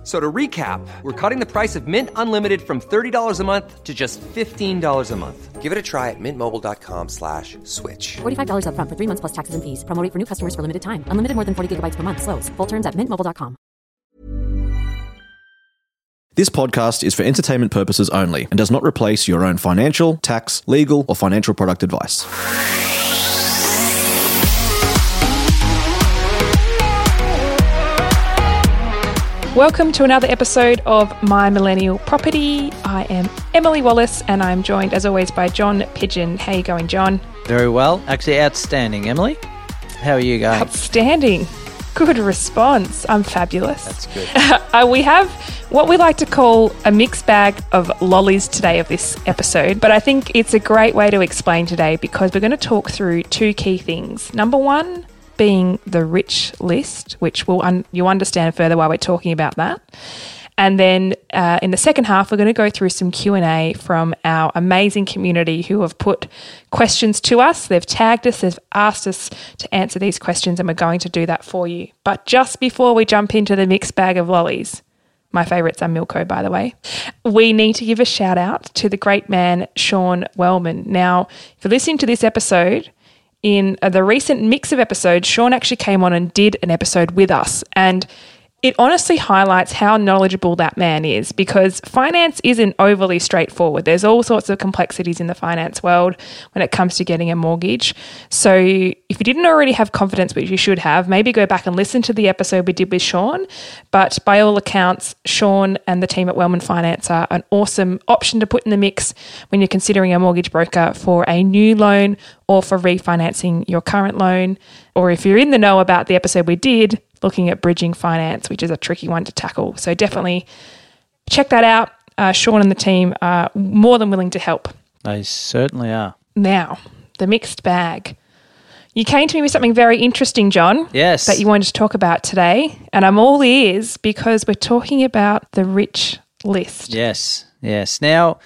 F- So to recap, we're cutting the price of Mint Unlimited from $30 a month to just $15 a month. Give it a try at mintmobile.com slash switch. $45 upfront for three months plus taxes and fees. Promo rate for new customers for limited time. Unlimited more than 40 gigabytes per month. Slows. Full terms at mintmobile.com. This podcast is for entertainment purposes only and does not replace your own financial, tax, legal, or financial product advice. Welcome to another episode of My Millennial Property. I am Emily Wallace and I'm joined as always by John Pidgeon. How you going, John? Very well. Actually, outstanding. Emily, how are you going? Outstanding. Good response. I'm fabulous. That's good. Uh, we have what we like to call a mixed bag of lollies today of this episode, but I think it's a great way to explain today because we're going to talk through two key things. Number one being the rich list, which will un- you understand further why we're talking about that. And then uh, in the second half, we're going to go through some Q and A from our amazing community who have put questions to us. They've tagged us. They've asked us to answer these questions, and we're going to do that for you. But just before we jump into the mixed bag of lollies, my favourites are Milko, by the way. We need to give a shout out to the great man, Sean Wellman. Now, if you're listening to this episode, in uh, the recent mix of episodes, Sean actually came on and did an episode with us. And it honestly highlights how knowledgeable that man is because finance isn't overly straightforward. There's all sorts of complexities in the finance world when it comes to getting a mortgage. So, if you didn't already have confidence, which you should have, maybe go back and listen to the episode we did with Sean. But by all accounts, Sean and the team at Wellman Finance are an awesome option to put in the mix when you're considering a mortgage broker for a new loan or for refinancing your current loan. Or if you're in the know about the episode we did, looking at bridging finance, which is a tricky one to tackle. So definitely check that out. Uh, Sean and the team are more than willing to help. They certainly are. Now, the mixed bag. You came to me with something very interesting, John. Yes. That you wanted to talk about today. And I'm all ears because we're talking about the rich list. Yes, yes. Now,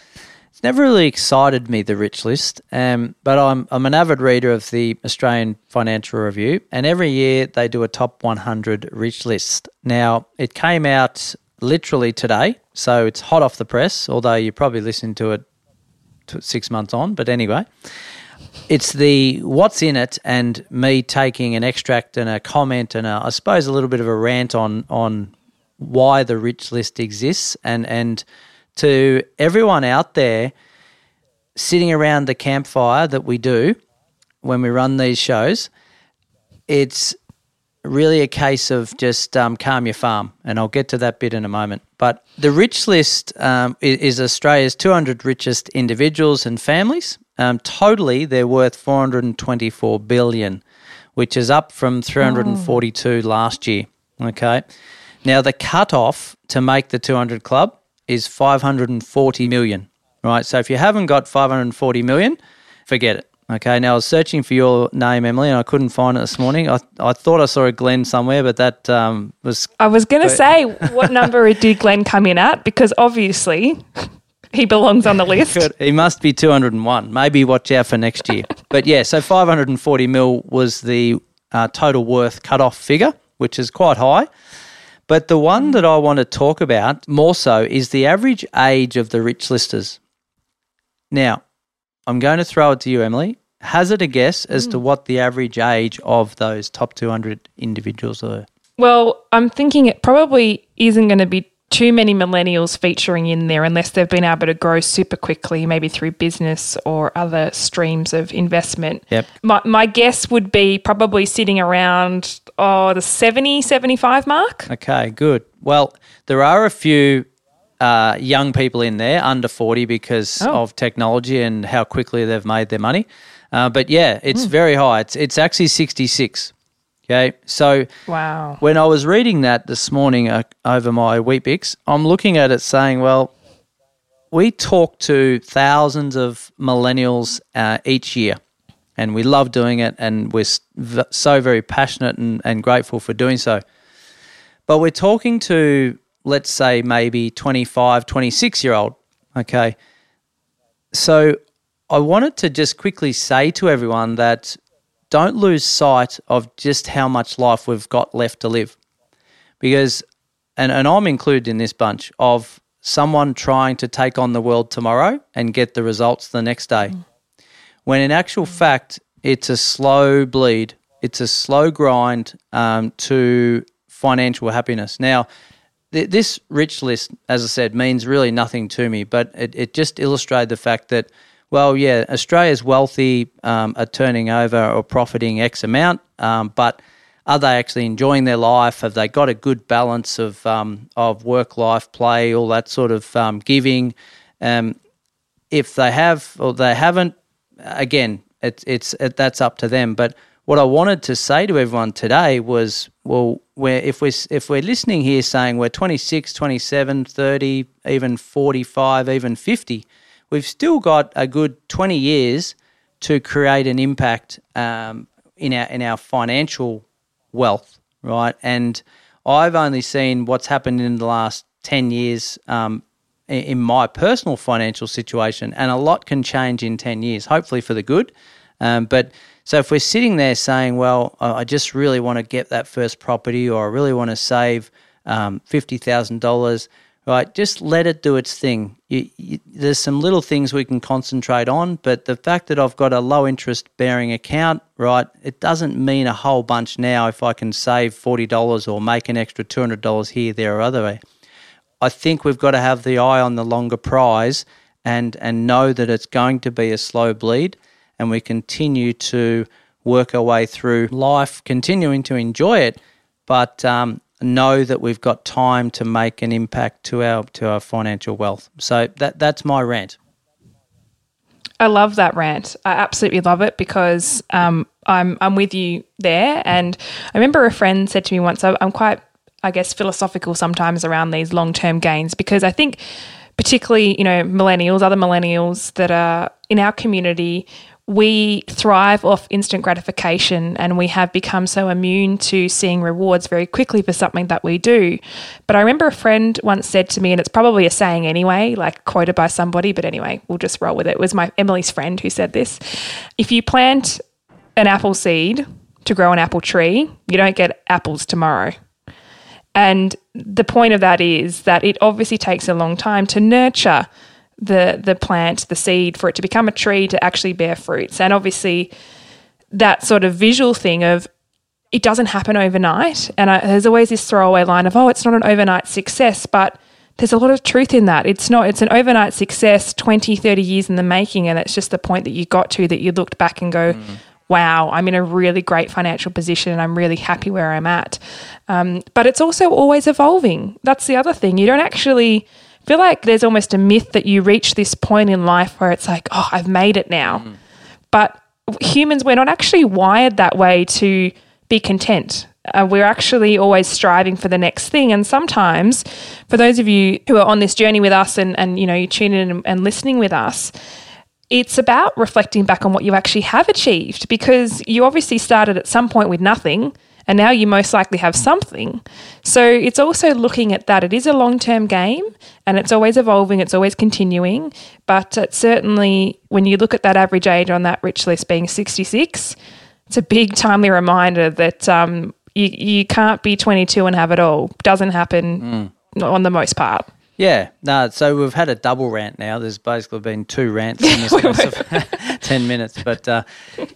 never really excited me the rich list, um, but I'm I'm an avid reader of the Australian Financial Review, and every year they do a top 100 rich list. Now, it came out literally today, so it's hot off the press. Although you probably listened to it six months on, but anyway. It's the what's in it and me taking an extract and a comment and a, I suppose a little bit of a rant on on why the rich list exists and and to everyone out there sitting around the campfire that we do when we run these shows it's really a case of just um, calm your farm and i'll get to that bit in a moment. But the rich list um, is australia's 200 richest individuals and families. Um, totally they're worth 424 billion which is up from 342 last year okay? Now, the cutoff to make the 200 club is 540 million, right? So if you haven't got 540 million, forget it. Okay, now I was searching for your name, Emily, and I couldn't find it this morning. I, I thought I saw a Glenn somewhere, but that um, was I was going to say, what number did Glenn come in at? Because obviously he belongs on the list. good. He must be 201. Maybe watch out for next year. but yeah, so 540 mil was the uh, total worth cutoff figure, which is quite high. But the one that I want to talk about more so is the average age of the rich listers. Now, I'm going to throw it to you, Emily. Hazard a guess as to hmm. what the average age of those top 200 individuals are. Well, I'm thinking it probably isn't going to be too many millennials featuring in there unless they've been able to grow super quickly, maybe through business or other streams of investment. Yep. My, my guess would be probably sitting around oh the 70, 75 mark. Okay, good. Well, there are a few uh, young people in there under 40 because Oh. of technology and how quickly they've made their money. Uh, but yeah, it's very high. It's, it's actually 66. Okay. So Wow. when I was reading that this morning uh, over my Weet-Bix, I'm looking at it saying, well, we talk to thousands of millennials uh, each year, and we love doing it, and we're so very passionate and, and grateful for doing so. But we're talking to, let's say, maybe 25, 26 year old. Okay. So I wanted to just quickly say to everyone that don't lose sight of just how much life we've got left to live. Because, and, and I'm included in this bunch of someone trying to take on the world tomorrow and get the results the next day. When in actual fact, it's a slow bleed, it's a slow grind um, to financial happiness. Now, th- this rich list, as I said, means really nothing to me, but it, it just illustrated the fact that, well, yeah, Australia's wealthy um, are turning over or profiting X amount, um, but are they actually enjoying their life? Have they got a good balance of um, of work life, play, all that sort of um, giving? Um, if they have or they haven't, again, it's it's it, that's up to them. But what I wanted to say to everyone today was, well, we're, if we're if we're listening here saying we're 26, 27, 30, even 45, even 50, we've still got a good 20 years to create an impact um, in our in our financial wealth, right? And I've only seen what's happened in the last 10 years um, in, my personal financial situation, and a lot can change in 10 years, hopefully for the good. Um, but so if we're sitting there saying, well, I I just really want to get that first property or I really want to save um, $50,000, right, just let it do its thing. You, you, there's some little things we can concentrate on, but the fact that I've got a low interest bearing account, right, it doesn't mean a whole bunch now if I can save $40 or make an extra $200 here, there, or other way. I think we've got to have the eye on the longer prize and and know that it's going to be a slow bleed and we continue to work our way through life, continuing to enjoy it, but um, know that we've got time to make an impact to our to our financial wealth. So that that's my rant. I love that rant. I absolutely love it because um, I'm I'm with you there. And I remember a friend said to me once, I'm quite, I guess, philosophical sometimes around these long term gains because I think, particularly, you know, millennials, other millennials that are in our community, we thrive off instant gratification and we have become so immune to seeing rewards very quickly for something that we do. But I remember a friend once said to me, and it's probably a saying anyway, like quoted by somebody, but anyway, we'll just roll with it. It was my Emily's friend who said this. If you plant an apple seed to grow an apple tree, you don't get apples tomorrow. And the point of that is that it obviously takes a long time to nurture the the plant, the seed, for it to become a tree to actually bear fruits. And obviously, that sort of visual thing of it doesn't happen overnight. And I, there's always this throwaway line of, oh, it's not an overnight success, but there's a lot of truth in that. It's not, it's an overnight success 20, 30 years in the making. And it's just the point that you got to that you looked back and go, wow, I'm in a really great financial position and I'm really happy where I'm at. Um, but it's also always evolving. That's the other thing. You don't actually feel like there's almost a myth that you reach this point in life where it's like, oh, I've made it now. But humans, we're not actually wired that way to be content. Uh, we're actually always striving for the next thing. And sometimes, for those of you who are on this journey with us and, and you know, you tune in and, and listening with us, it's about reflecting back on what you actually have achieved because you obviously started at some point with nothing and now you most likely have something. So it's also looking at that. It is a long term game and it's always evolving, it's always continuing. But it certainly, when you look at that average age on that rich list being 66, it's a big timely reminder that um, you, you can't be 22 and have it all. Doesn't happen on the most part. Yeah, no. So we've had a double rant now. There's basically been two rants in the space of ten minutes. But uh,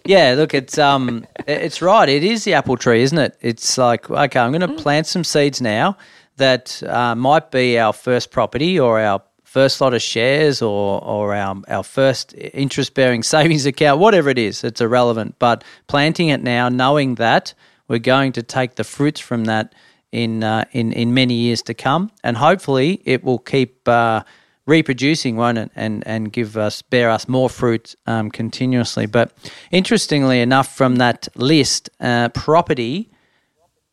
yeah, look, it's um, it's right. It is the apple tree, isn't it? It's like okay, I'm going to plant some seeds now that uh, might be our first property or our first lot of shares or or our our first interest bearing savings account, whatever it is. It's irrelevant. But planting it now, knowing that we're going to take the fruits from that in uh, in in many years to come, and hopefully it will keep uh, reproducing, won't it? And and give us bear us more fruit um, continuously. But interestingly enough, from that list, uh, property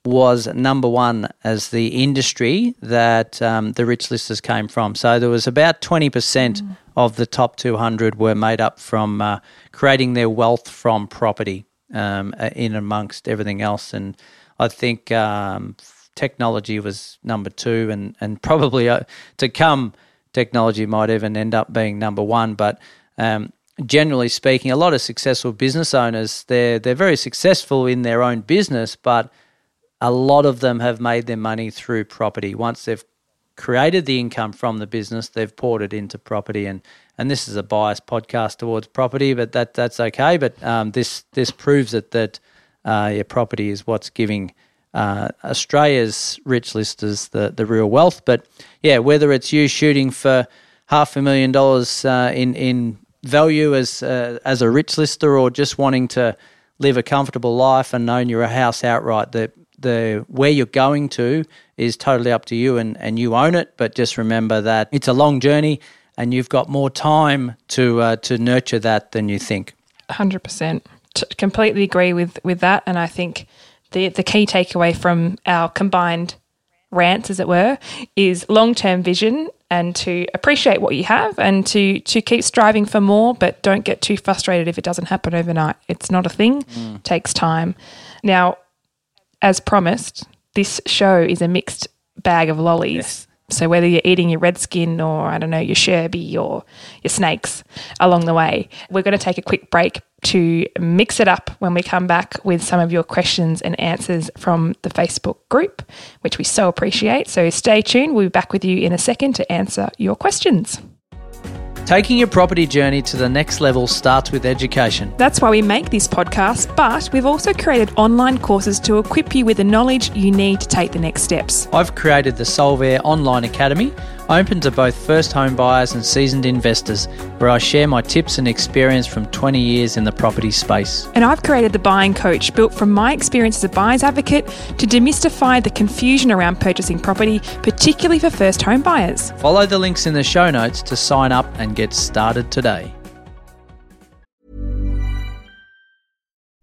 was number one as the industry that um, the rich listers came from. So there was about twenty percent of the top two hundred were made up from uh, creating their wealth from property um, uh, in amongst everything else, and I think um, technology was number two, and and probably uh, to come, technology might even end up being number one. But um, generally speaking, a lot of successful business owners they're they're very successful in their own business, but a lot of them have made their money through property. Once they've created the income from the business, they've poured it into property, and and this is a biased podcast towards property, but that that's okay. But um, this this proves it that uh, your property is what's giving uh, Australia's rich listers the the real wealth. But yeah, whether it's you shooting for half a million dollars uh, in in value as uh, as a rich lister, or just wanting to live a comfortable life and own your house outright, the the where you're going to is totally up to you and, and you own it. But just remember that it's a long journey and you've got more time to uh, to nurture that than you think. Hundred percent, completely agree with with that. And I think the the key takeaway from our combined rants, as it were, is long term vision and to appreciate what you have and to to keep striving for more, but don't get too frustrated if it doesn't happen overnight. It's not a thing; mm. takes time. Now, as promised, this show is a mixed bag of lollies. Yes. So whether you're eating your redskin or I don't know your sherby or your snakes along the way, we're going to take a quick break to mix it up when we come back with some of your questions and answers from the Facebook group, which we so appreciate. So stay tuned. We'll be back with you in a second to answer your questions. Taking your property journey to the next level starts with education. That's why we make this podcast, but we've also created online courses to equip you with the knowledge you need to take the next steps. I've created the Solvere Online Academy open to both first home buyers and seasoned investors, where I share my tips and experience from 20 years in the property space. And I've created the Buying Coach, built from my experience as a buyer's advocate to demystify the confusion around purchasing property, particularly for first home buyers. Follow the links in the show notes to sign up and get started today.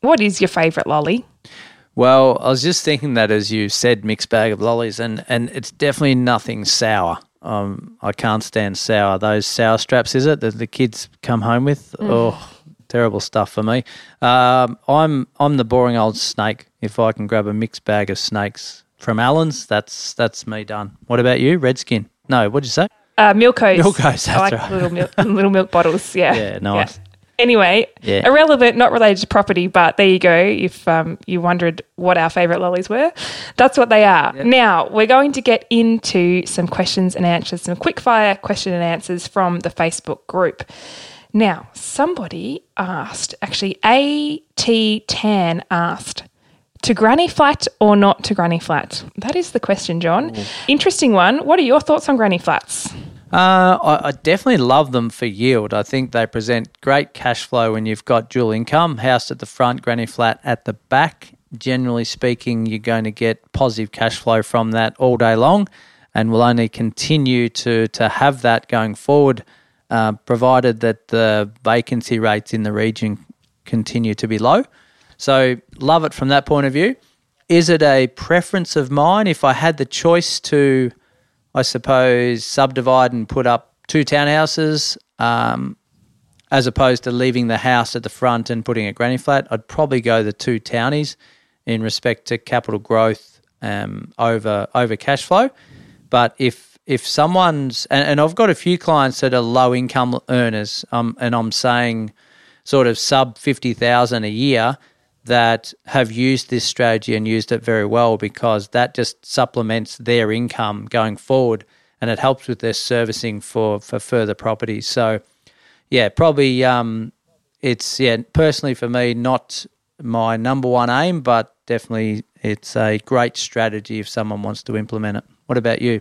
what is your favourite lolly? Well, I was just thinking that as you said, mixed bag of lollies, and, and it's definitely nothing sour. Um, I can't stand sour. Those sour straps, is it that the kids come home with? Mm. Oh, terrible stuff for me. Um, I'm I'm the boring old snake. If I can grab a mixed bag of snakes from Allen's, that's that's me done. What about you, Redskin? No, what'd you say? Uh, Milkos. Milkos, that's I like right. little milk, little milk bottles. Yeah. Yeah, nice. Yeah. Anyway, Yeah. irrelevant, not related to property, but there you go. If um, you wondered what our favourite lollies were, that's what they are. Now, we're going to get into some questions and answers, some quick fire question and answers from the Facebook group. Now, somebody asked, actually, AT Tan asked, to granny flat or not to granny flat? That is the question, John. Interesting one. What are your thoughts on granny flats? Uh, I, I definitely love them for yield. I think they present great cash flow when you've got dual income, house at the front, granny flat at the back. Generally speaking, you're going to get positive cash flow from that all day long, and will only continue to to have that going forward, uh, provided that the vacancy rates in the region continue to be low. So, love it from that point of view. Is it a preference of mine if I had the choice to I suppose, subdivide and put up two townhouses, um, as opposed to leaving the house at the front and putting a granny flat. I'd probably go the two townies in respect to capital growth um, over over cash flow. But if if someone's and, and I've got a few clients that are low income earners, um, and I'm saying sort of sub fifty thousand a year that have used this strategy and used it very well because that just supplements their income going forward and it helps with their servicing for for further properties. So yeah, probably um, it's yeah personally for me not my number one aim, but definitely it's a great strategy if someone wants to implement it. What about you?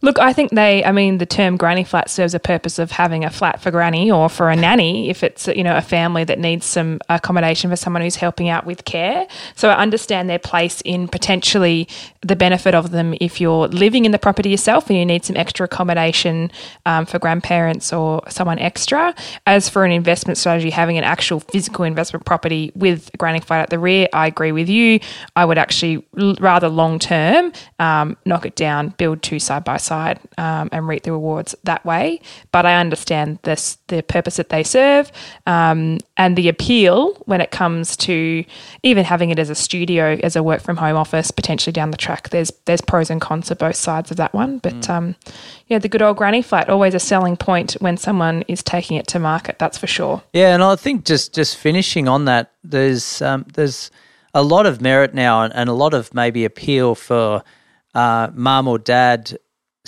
Look, I think they, I mean, the term granny flat serves a purpose of having a flat for granny or for a nanny if it's, you know, a family that needs some accommodation for someone who's helping out with care. So I understand their place in potentially the benefit of them if you're living in the property yourself and you need some extra accommodation um, for grandparents or someone extra. As for an investment strategy, having an actual physical investment property with granny flat at the rear, I agree with you. I would actually rather long term um, knock it down, build two side by side um, and reap the rewards that way. But I understand this the purpose that they serve um, and the appeal when it comes to even having it as a studio, as a work from home office, potentially down the track. There's there's pros and cons to both sides of that one. But mm. um, yeah, the good old granny flat always a selling point when someone is taking it to market. That's for sure. Yeah, and I think just just finishing on that, there's um, there's a lot of merit now and, and a lot of maybe appeal for uh, mum or dad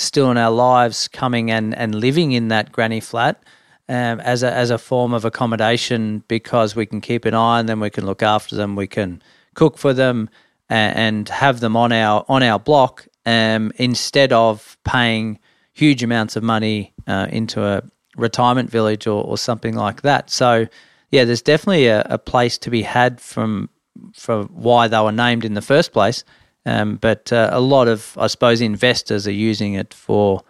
still in our lives coming and, and living in that granny flat um, as, a, as a form of accommodation because we can keep an eye on them, we can look after them, we can cook for them and, and have them on our, on our block um, instead of paying huge amounts of money uh, into a retirement village or, or something like that. So, yeah, there's definitely a, a place to be had from for why they were named in the first place. Um, but uh, a lot of, I suppose, investors are using it for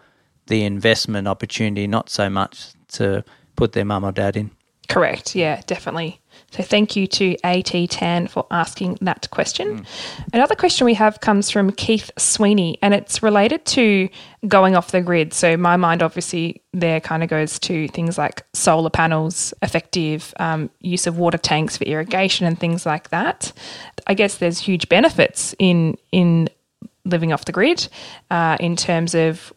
the investment opportunity, not so much to put their mum or dad in. Correct. Yeah, definitely. So thank you to AT Tan for asking that question. Mm. Another question we have comes from Keith Sweeney, and it's related to going off the grid. So my mind obviously there kind of goes to things like solar panels, effective um, use of water tanks for irrigation, and things like that. I guess there's huge benefits in in living off the grid uh, in terms of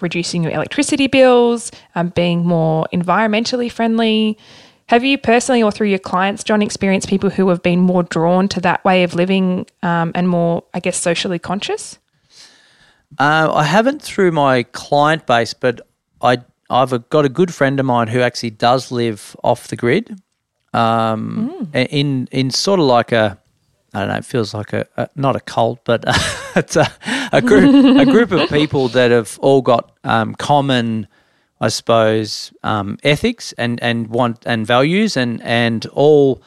reducing your electricity bills, um, being more environmentally friendly. Have you personally or through your clients, John, experienced people who have been more drawn to that way of living um, and more, I guess, socially conscious? Uh, I haven't through my client base, but I I've got a good friend of mine who actually does live off the grid, um, mm. in in sort of like a I don't know, it feels like a, a not a cult, but it's a, a group a group of people that have all got um, common I suppose, um, ethics and, and want and values, and and all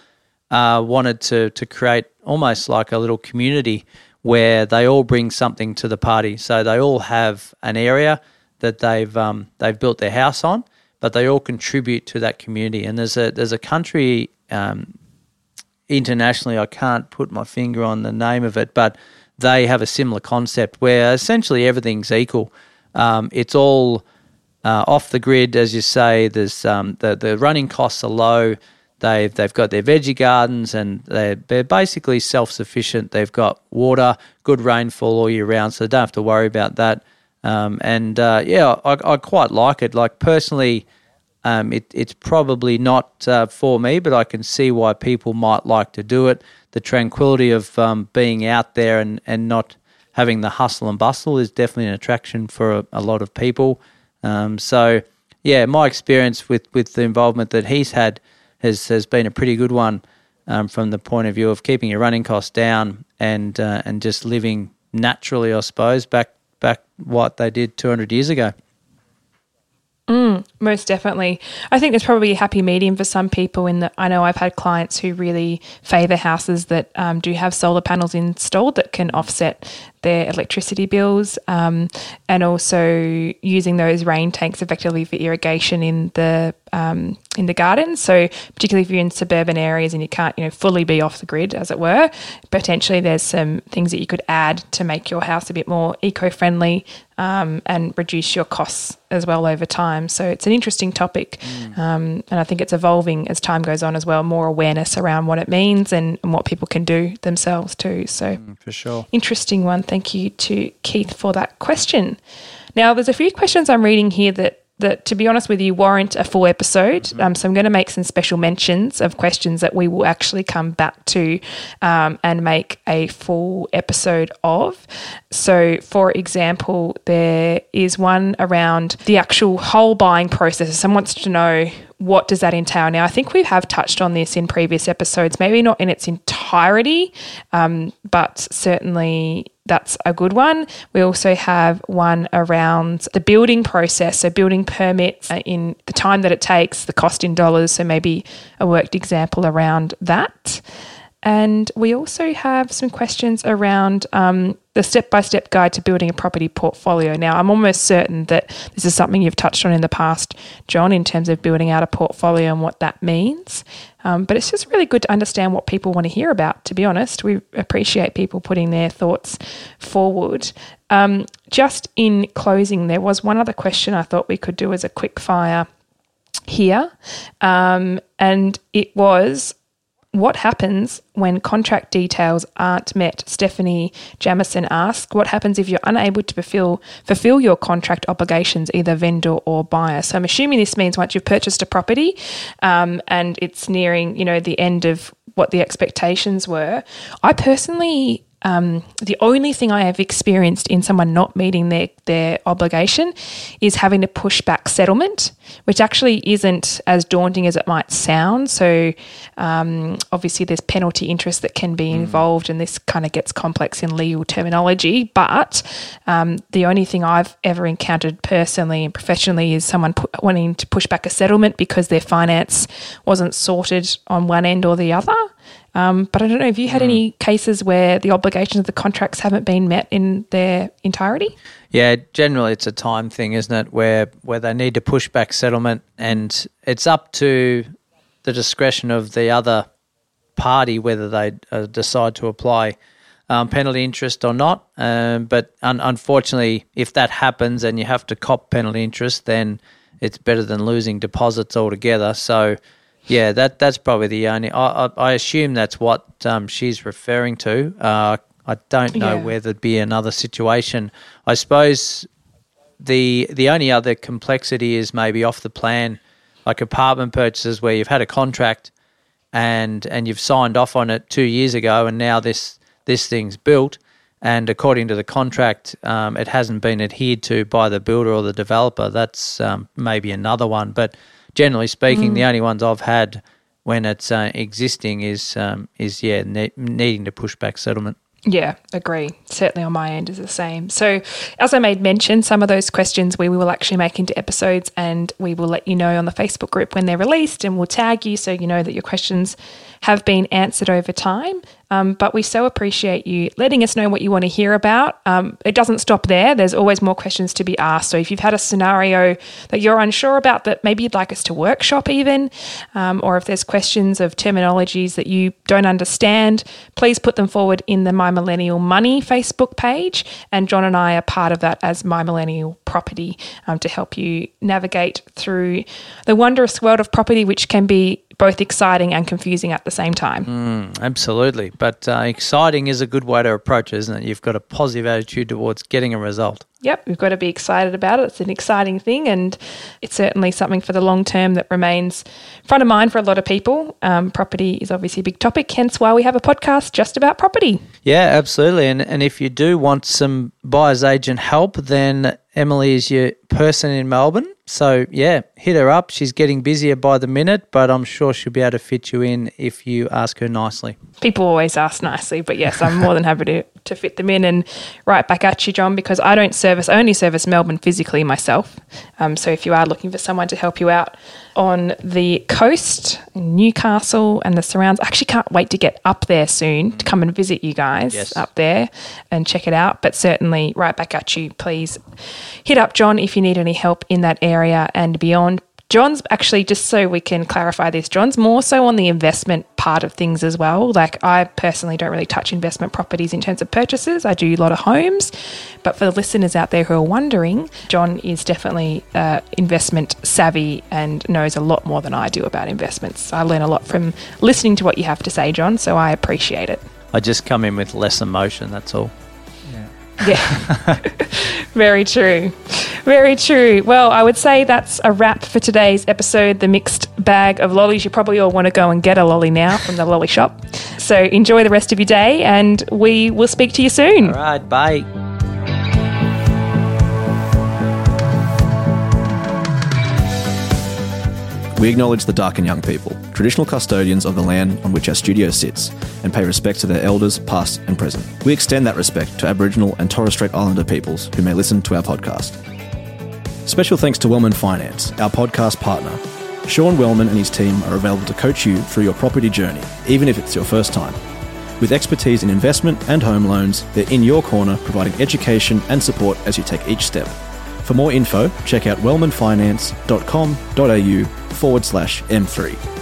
uh, wanted to to create almost like a little community where they all bring something to the party. So they all have an area that they've um, they've built their house on, but they all contribute to that community. And there's a there's a country um, internationally, I can't put my finger on the name of it, but they have a similar concept where essentially everything's equal. Um, it's all uh, off the grid, as you say, there's um, the the running costs are low. They've they've got their veggie gardens and they're, they're basically self sufficient. They've got water, good rainfall all year round, so they don't have to worry about that. Um, and uh, yeah, I, I, quite like it. Like personally, um, it, it's probably not uh, for me, but I can see why people might like to do it. The tranquility of um, being out there and, and not having the hustle and bustle is definitely an attraction for a, a lot of people. Um, so, yeah, my experience with, with the involvement that he's had has, has been a pretty good one um, from the point of view of keeping your running costs down and uh, and just living naturally, I suppose, back back what they did 200 years ago. Mm, most definitely. I think there's probably a happy medium for some people in that I know I've had clients who really favour houses that um, do have solar panels installed that can offset their electricity bills, um, and also using those rain tanks effectively for irrigation in the um, in the gardens. So particularly if you're in suburban areas and you can't you know fully be off the grid, as it were, potentially there's some things that you could add to make your house a bit more eco-friendly um, and reduce your costs as well over time. So it's an interesting topic, mm. um, and I think it's evolving as time goes on as well. More awareness around what it means and, and what people can do themselves too. So mm, for sure, interesting one. Thank you to Keith for that question. Now, there's a few questions I'm reading here that that, to be honest with you, warrant a full episode. Um, so I'm going to make some special mentions of questions that we will actually come back to um, and make a full episode of. So, for example, there is one around the actual whole buying process. Someone wants to know what does that entail? Now, I think we have touched on this in previous episodes, maybe not in its entirety, um, but certainly that's a good one. We also have one around the building process, so building permits uh, in the time that it takes, the cost in dollars, so maybe a worked example around that. And we also have some questions around um, the step by step guide to building a property portfolio. Now, I'm almost certain that this is something you've touched on in the past, John, in terms of building out a portfolio and what that means. Um, but it's just really good to understand what people want to hear about, to be honest. We appreciate people putting their thoughts forward. Um, just in closing, there was one other question I thought we could do as a quick fire here. Um, and it was what happens when contract details aren't met? Stephanie Jamison asks, what happens if you're unable to fulfill fulfill your contract obligations, either vendor or buyer? So I'm assuming this means once you've purchased a property um, and it's nearing, you know, the end of what the expectations were. I personally um, the only thing I have experienced in someone not meeting their, their obligation is having to push back settlement, which actually isn't as daunting as it might sound. So, um, obviously, there's penalty interest that can be involved, and this kind of gets complex in legal terminology. But um, the only thing I've ever encountered personally and professionally is someone pu- wanting to push back a settlement because their finance wasn't sorted on one end or the other. Um, but I don't know, have you had any cases where the obligations of the contracts haven't been met in their entirety? Yeah, generally it's a time thing, isn't it? Where where they need to push back settlement, and it's up to the discretion of the other party whether they uh, decide to apply um, penalty interest or not. Um, but un- unfortunately, if that happens and you have to cop penalty interest, then it's better than losing deposits altogether. So. Yeah, that that's probably the only. I I, I assume that's what um, she's referring to. Uh, I don't know Yeah. where there'd be another situation. I suppose the the only other complexity is maybe off the plan, like apartment purchases where you've had a contract and and you've signed off on it two years ago, and now this this thing's built, and according to the contract, um, it hasn't been adhered to by the builder or the developer. That's um, maybe another one, but generally speaking, the only ones I've had when it's uh, existing is um, is yeah ne- needing to push back settlement. Yeah, agree. Certainly on my end is the same. So, as I made mention, some of those questions we will actually make into episodes and we will let you know on the Facebook group when they're released and we'll tag you so you know that your questions have been answered over time. Um, but we so appreciate you letting us know what you want to hear about. Um, it doesn't stop there, there's always more questions to be asked. So, if you've had a scenario that you're unsure about that maybe you'd like us to workshop, even, um, or if there's questions of terminologies that you don't understand, please put them forward in the My Millennial Money Facebook page. And John and I are part of that as My Millennial Property um, to help you navigate through the wondrous world of property, which can be both exciting and confusing at the same time. Absolutely. But uh, exciting is a good way to approach it, isn't it? You've got a positive attitude towards getting a result. Yep, we've got to be excited about it. It's an exciting thing, and it's certainly something for the long term that remains front of mind for a lot of people. Um, property is obviously a big topic, hence why we have a podcast just about property. Yeah, absolutely. And and if you do want some buyer's agent help, then Emily is your person in Melbourne. So yeah, hit her up. She's getting busier by the minute, but I'm sure she'll be able to fit you in if you ask her nicely. People always ask nicely, but yes, I'm more than happy to, to fit them in and right back at you, John, because I don't service, I only service Melbourne physically myself. Um, so if you are looking for someone to help you out on the coast, Newcastle and the surrounds, I actually can't wait to get up there soon to come and visit you guys Yes. up there and check it out. But certainly, right back at you, please hit up John if you need any help in that area and beyond. John's actually, just so we can clarify this, John's more so on the investment part of things as well. Like, I personally don't really touch investment properties in terms of purchases. I do a lot of homes. But for the listeners out there who are wondering, John is definitely uh, investment savvy and knows a lot more than I do about investments. I learn a lot from listening to what you have to say, John. So I appreciate it. I just come in with less emotion. That's all. Yeah. Very true. Very true. Well, I would say that's a wrap for today's episode, The Mixed Bag of Lollies. You probably all want to go and get a lolly now from the lolly shop. So enjoy the rest of your day and we will speak to you soon. All right, bye. We acknowledge the Darkinjung people, traditional custodians of the land on which our studio sits, and pay respect to their elders, past and present. We extend that respect to Aboriginal and Torres Strait Islander peoples who may listen to our podcast. Special thanks to Wellman Finance, our podcast partner. Sean Wellman and his team are available to coach you through your property journey, even if it's your first time. With expertise in investment and home loans, they're in your corner providing education and support as you take each step. For more info, check out wellmanfinance.com.au forward slash M3.